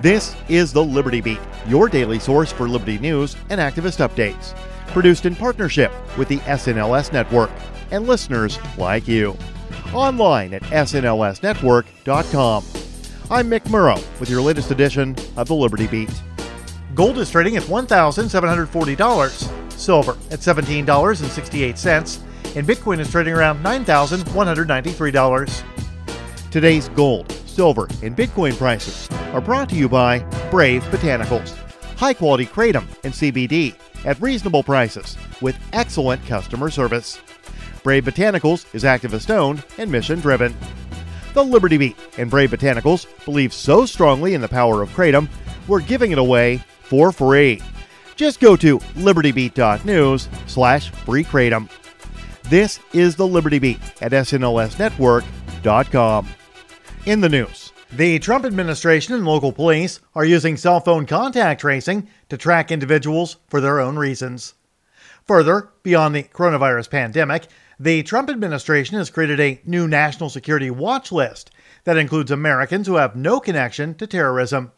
This is the Liberty Beat, your daily source for Liberty news and activist updates. Produced in partnership with the SNLS Network and listeners like you. Online at snlsnetwork.com. I'm Mick Murrow with your latest edition of the Liberty Beat. Gold is trading at $1,740, silver at $17.68, and Bitcoin is trading around $9,193. Today's gold, silver, and Bitcoin prices are brought to you by Brave Botanicals, high quality kratom and CBD at reasonable prices with excellent customer service. Brave Botanicals is activist owned and mission driven. The Liberty Beat and Brave Botanicals believe so strongly in the power of kratom, we're giving it away for free. Just go to libertybeat.news slash free kratom. This is the Liberty Beat at snlsnetwork.com. In the news, the Trump administration and local police are using cell phone contact tracing to track individuals for their own reasons. Further, beyond the coronavirus pandemic, the Trump administration has created a new national security watch list that includes Americans who have no connection to terrorism.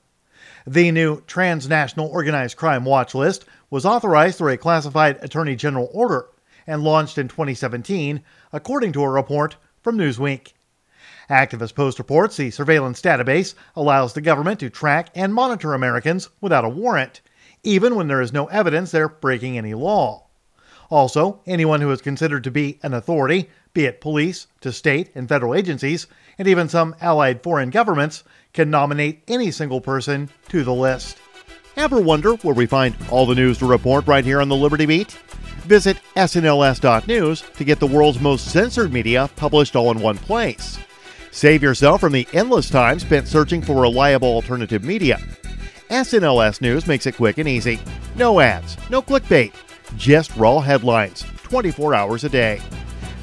The new transnational organized crime watch list was authorized through a classified Attorney General order and launched in 2017, according to a report from Newsweek. Activist Post reports the surveillance database allows the government to track and monitor Americans without a warrant, even when there is no evidence they're breaking any law. Also, anyone who is considered to be an authority, be it police, to state and federal agencies, and even some allied foreign governments, can nominate any single person to the list. Ever wonder where we find all the news to report right here on the Liberty Beat? Visit snls.news to get the world's most censored media published all in one place. Save yourself from the endless time spent searching for reliable alternative media. SNLS News makes it quick and easy. No ads, no clickbait, just raw headlines, 24 hours a day.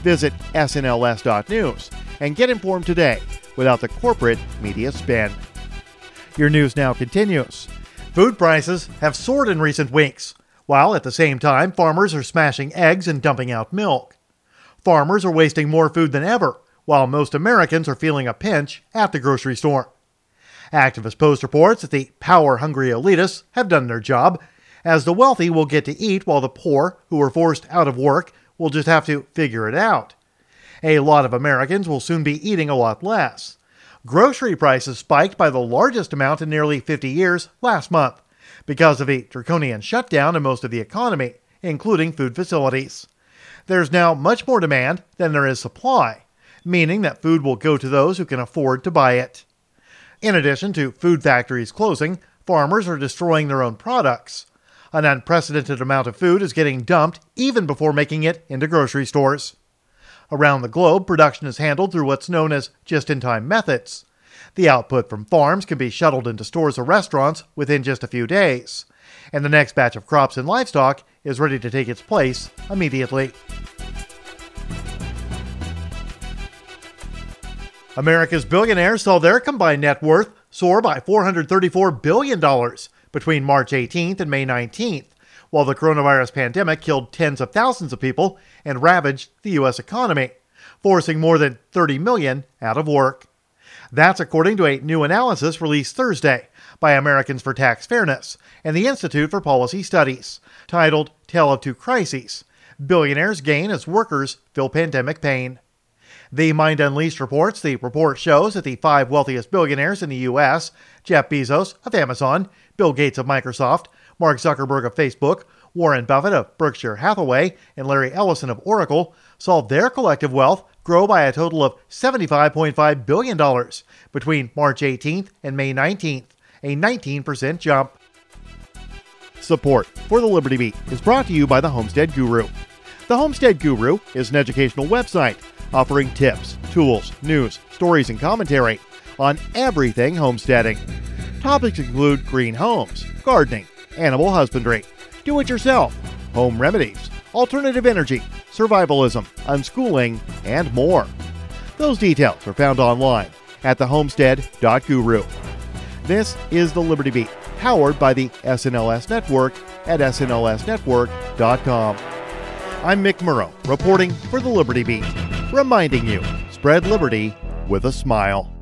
Visit snls.news and get informed today without the corporate media spin. Your news now continues. Food prices have soared in recent weeks, while at the same time, farmers are smashing eggs and dumping out milk. Farmers are wasting more food than ever, while most Americans are feeling a pinch at the grocery store. Activist Post reports that the power hungry elitists have done their job, as the wealthy will get to eat while the poor, who are forced out of work, will just have to figure it out. A lot of Americans will soon be eating a lot less. Grocery prices spiked by the largest amount in nearly 50 years last month because of a draconian shutdown in most of the economy, including food facilities. There's now much more demand than there is supply, meaning that food will go to those who can afford to buy it. In addition to food factories closing, farmers are destroying their own products. An unprecedented amount of food is getting dumped even before making it into grocery stores. Around the globe, production is handled through what's known as just in time methods. The output from farms can be shuttled into stores or restaurants within just a few days, and the next batch of crops and livestock is ready to take its place immediately. America's billionaires saw their combined net worth soar by $434 billion between March 18th and May 19th, while the coronavirus pandemic killed tens of thousands of people and ravaged the U.S. economy, forcing more than 30 million out of work. That's according to a new analysis released Thursday by Americans for Tax Fairness and the Institute for Policy Studies, titled Tale of Two Crises Billionaires Gain as Workers Feel Pandemic Pain. The Mind Unleashed reports the report shows that the five wealthiest billionaires in the U.S. Jeff Bezos of Amazon, Bill Gates of Microsoft, Mark Zuckerberg of Facebook, Warren Buffett of Berkshire Hathaway, and Larry Ellison of Oracle saw their collective wealth grow by a total of $75.5 billion between March 18th and May 19th, a 19% jump. Support for the Liberty Beat is brought to you by the Homestead Guru. The Homestead Guru is an educational website offering tips, tools, news, stories, and commentary on everything homesteading. Topics include green homes, gardening, animal husbandry, do it yourself, home remedies, alternative energy, survivalism, unschooling, and more. Those details are found online at thehomestead.guru. This is the Liberty Beat, powered by the SNLS Network at snlsnetwork.com. I'm Mick Murrow, reporting for the Liberty Beat reminding you spread liberty with a smile.